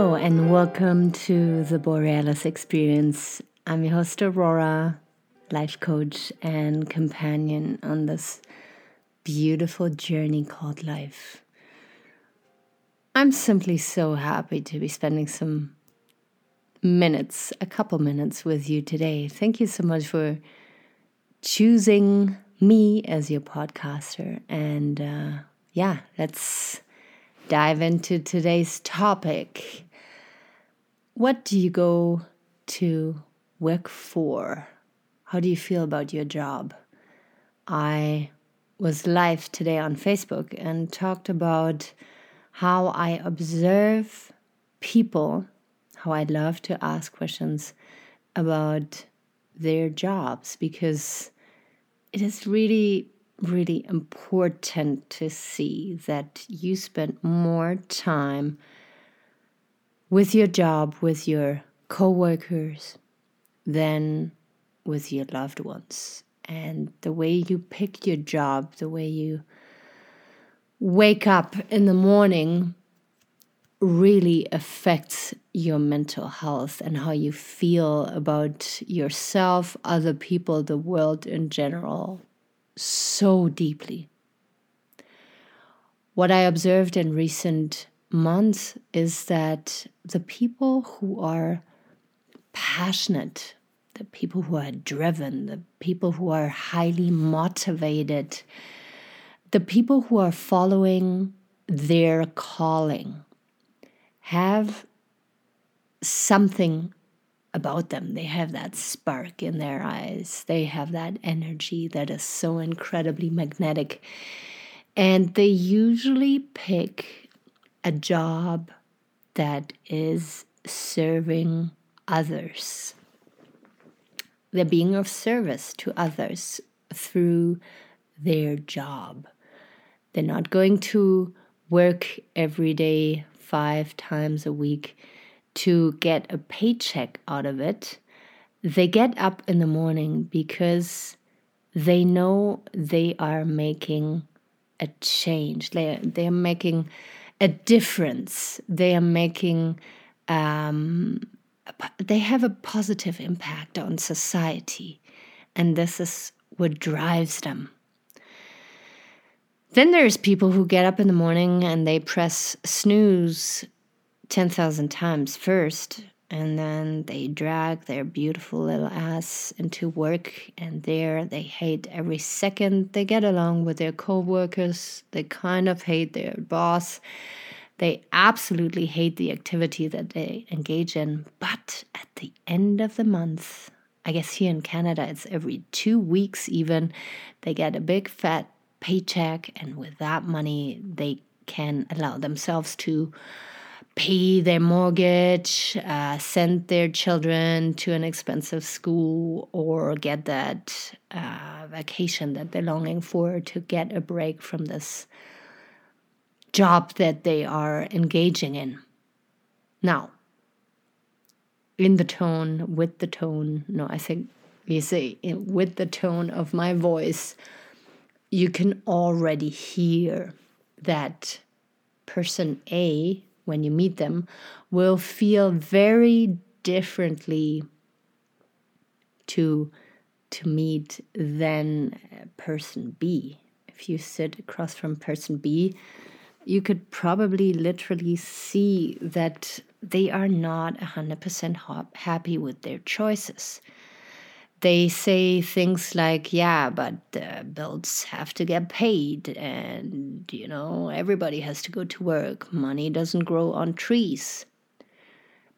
Hello, and welcome to the Borealis Experience. I'm your host, Aurora, life coach and companion on this beautiful journey called life. I'm simply so happy to be spending some minutes, a couple minutes with you today. Thank you so much for choosing me as your podcaster. And uh, yeah, let's dive into today's topic. What do you go to work for? How do you feel about your job? I was live today on Facebook and talked about how I observe people, how I love to ask questions about their jobs because it is really really important to see that you spend more time with your job, with your coworkers, then with your loved ones. And the way you pick your job, the way you wake up in the morning, really affects your mental health and how you feel about yourself, other people, the world in general so deeply. What I observed in recent months is that the people who are passionate, the people who are driven, the people who are highly motivated, the people who are following their calling have something about them. They have that spark in their eyes, they have that energy that is so incredibly magnetic. And they usually pick a job that is serving others. They're being of service to others through their job. They're not going to work every day, five times a week to get a paycheck out of it, they get up in the morning because they know they are making a change. They are, they are making a difference. They are making um, they have a positive impact on society, and this is what drives them. Then there's people who get up in the morning and they press snooze 10,000 times first, and then they drag their beautiful little ass into work, and there they hate every second they get along with their coworkers. They kind of hate their boss. They absolutely hate the activity that they engage in. But at the end of the month, I guess here in Canada, it's every two weeks even, they get a big fat paycheck, and with that money, they can allow themselves to pay their mortgage, uh, send their children to an expensive school, or get that uh, vacation that they're longing for to get a break from this job that they are engaging in. Now, in the tone, with the tone, no, I think you say with the tone of my voice, you can already hear that person A when you meet them will feel very differently to to meet than person B. If you sit across from person B, you could probably literally see that they are not 100% happy with their choices they say things like, yeah, but the bills have to get paid, and you know, everybody has to go to work. Money doesn't grow on trees.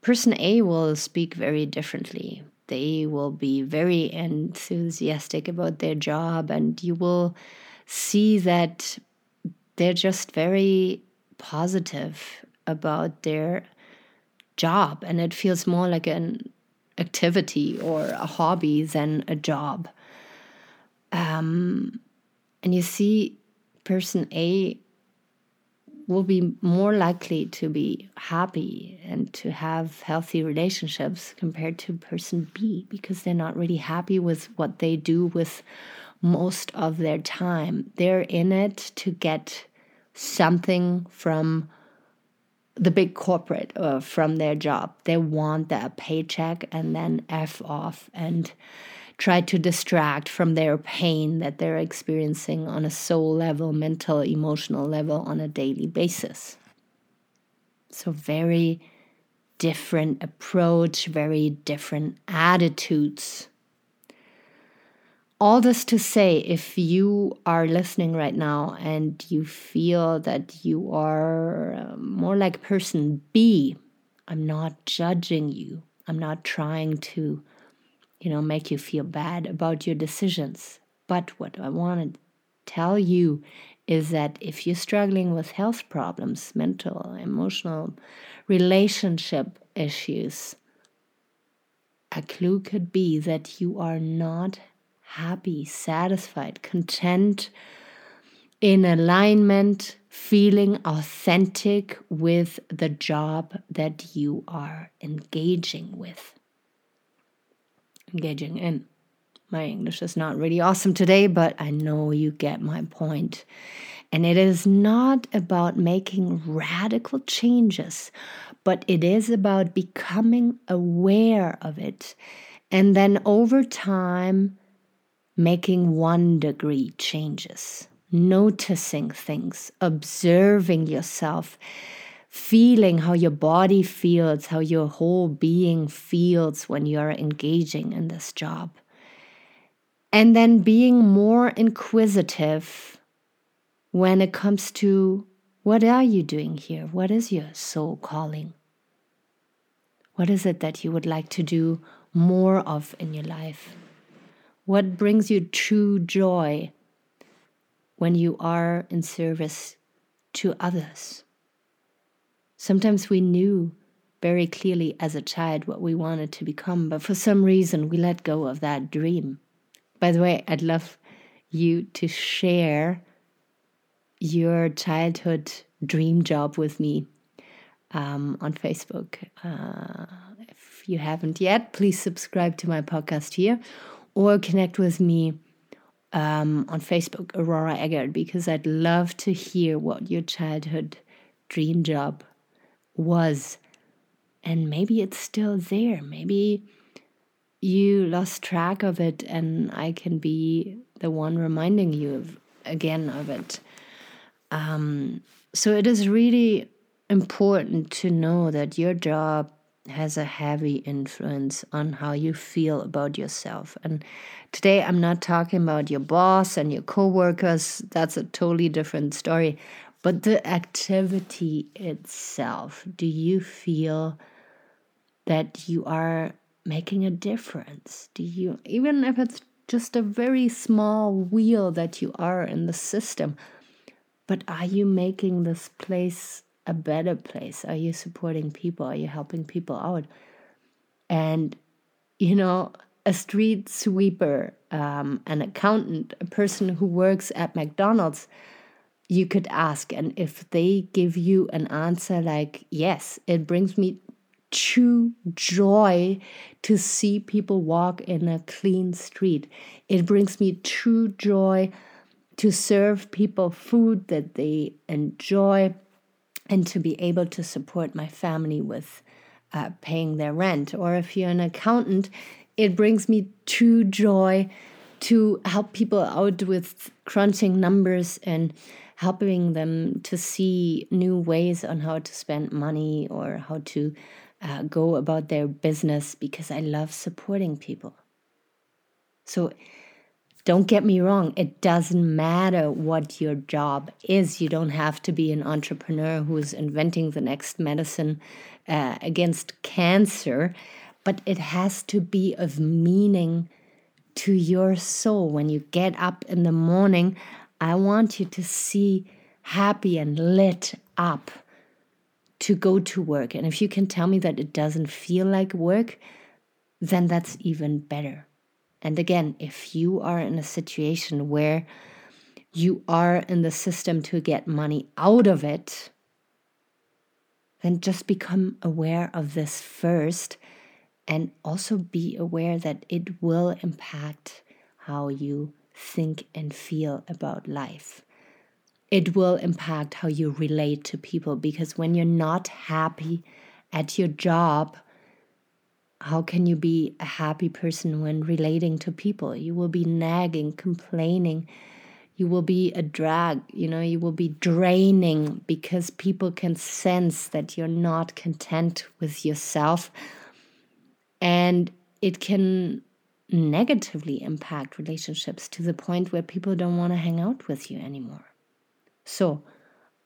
Person A will speak very differently. They will be very enthusiastic about their job, and you will see that they're just very positive about their job, and it feels more like an activity or a hobby than a job. Um, and you see, person A will be more likely to be happy and to have healthy relationships compared to person B because they're not really happy with what they do with most of their time. They're in it to get something from the big corporate uh, from their job. They want that paycheck and then F off and try to distract from their pain that they're experiencing on a soul level, mental, emotional level on a daily basis. So, very different approach, very different attitudes all this to say, if you are listening right now and you feel that you are uh, more like person B, I'm not judging you. I'm not trying to, you know, make you feel bad about your decisions. But what I want to tell you is that if you're struggling with health problems, mental, emotional, relationship issues, a clue could be that you are not happy, satisfied, content, in alignment, feeling authentic with the job that you are engaging with. Engaging in. My English is not really awesome today, but I know you get my point. And it is not about making radical changes, but it is about becoming aware of it. And then over time, making one degree changes, noticing things, observing yourself, feeling how your body feels, how your whole being feels when you're engaging in this job. And then being more inquisitive when it comes to what are you doing here? What is your soul calling? What is it that you would like to do more of in your life? What brings you true joy when you are in service to others? Sometimes we knew very clearly as a child what we wanted to become, but for some reason we let go of that dream. By the way, I'd love you to share your childhood dream job with me um, on Facebook. Uh, if you haven't yet, please subscribe to my podcast here or connect with me um, on Facebook, Aurora Eggert, because I'd love to hear what your childhood dream job was. And maybe it's still there. Maybe you lost track of it, and I can be the one reminding you of, again of it. Um, so it is really important to know that your job has a heavy influence on how you feel about yourself. And today I'm not talking about your boss and your coworkers, that's a totally different story. But the activity itself, do you feel that you are making a difference? Do you, even if it's just a very small wheel that you are in the system, but are you making this place a better place? Are you supporting people? Are you helping people out? And, you know, a street sweeper, um, an accountant, a person who works at McDonald's, you could ask. And if they give you an answer like, yes, it brings me true joy to see people walk in a clean street, it brings me true joy to serve people food that they enjoy and to be able to support my family with uh, paying their rent. Or if you're an accountant, it brings me true joy to help people out with crunching numbers and helping them to see new ways on how to spend money or how to uh, go about their business because I love supporting people. So don't get me wrong, it doesn't matter what your job is. You don't have to be an entrepreneur who is inventing the next medicine uh, against cancer, but it has to be of meaning to your soul. When you get up in the morning, I want you to see happy and lit up to go to work. And if you can tell me that it doesn't feel like work, then that's even better. And again, if you are in a situation where you are in the system to get money out of it, then just become aware of this first and also be aware that it will impact how you think and feel about life. it will impact how you relate to people because when you're not happy at your job, how can you be a happy person when relating to people? You will be nagging, complaining. You will be a drag, you know, you will be draining because people can sense that you're not content with yourself. And it can negatively impact relationships to the point where people don't want to hang out with you anymore. So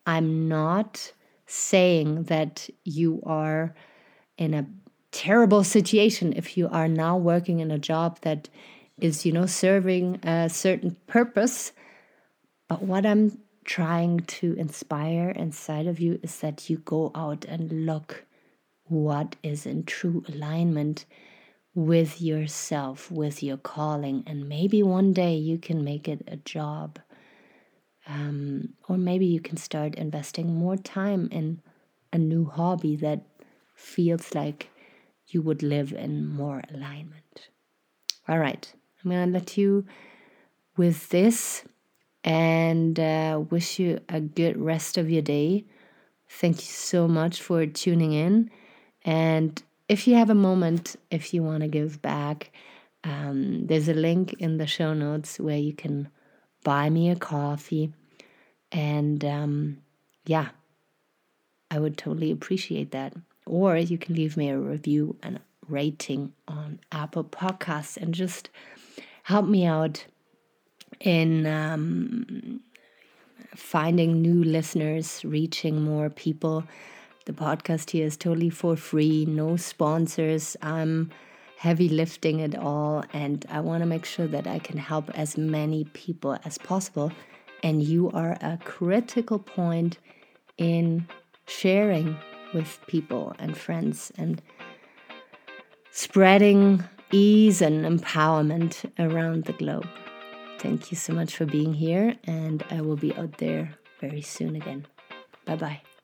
I'm not saying that you are in a terrible situation if you are now working in a job that is, you know, serving a certain purpose. But what I'm trying to inspire inside of you is that you go out and look what is in true alignment with yourself, with your calling, and maybe one day you can make it a job um, or maybe you can start investing more time in a new hobby that feels like you would live in more alignment. All right, I'm going to let you with this and uh, wish you a good rest of your day. Thank you so much for tuning in. And if you have a moment, if you want to give back, um, there's a link in the show notes where you can buy me a coffee. And um, yeah, I would totally appreciate that. Or you can leave me a review and rating on Apple Podcasts and just help me out in um, finding new listeners, reaching more people. The podcast here is totally for free, no sponsors. I'm heavy lifting it all, and I want to make sure that I can help as many people as possible. And you are a critical point in sharing with people and friends and spreading ease and empowerment around the globe. Thank you so much for being here, and I will be out there very soon again. Bye bye.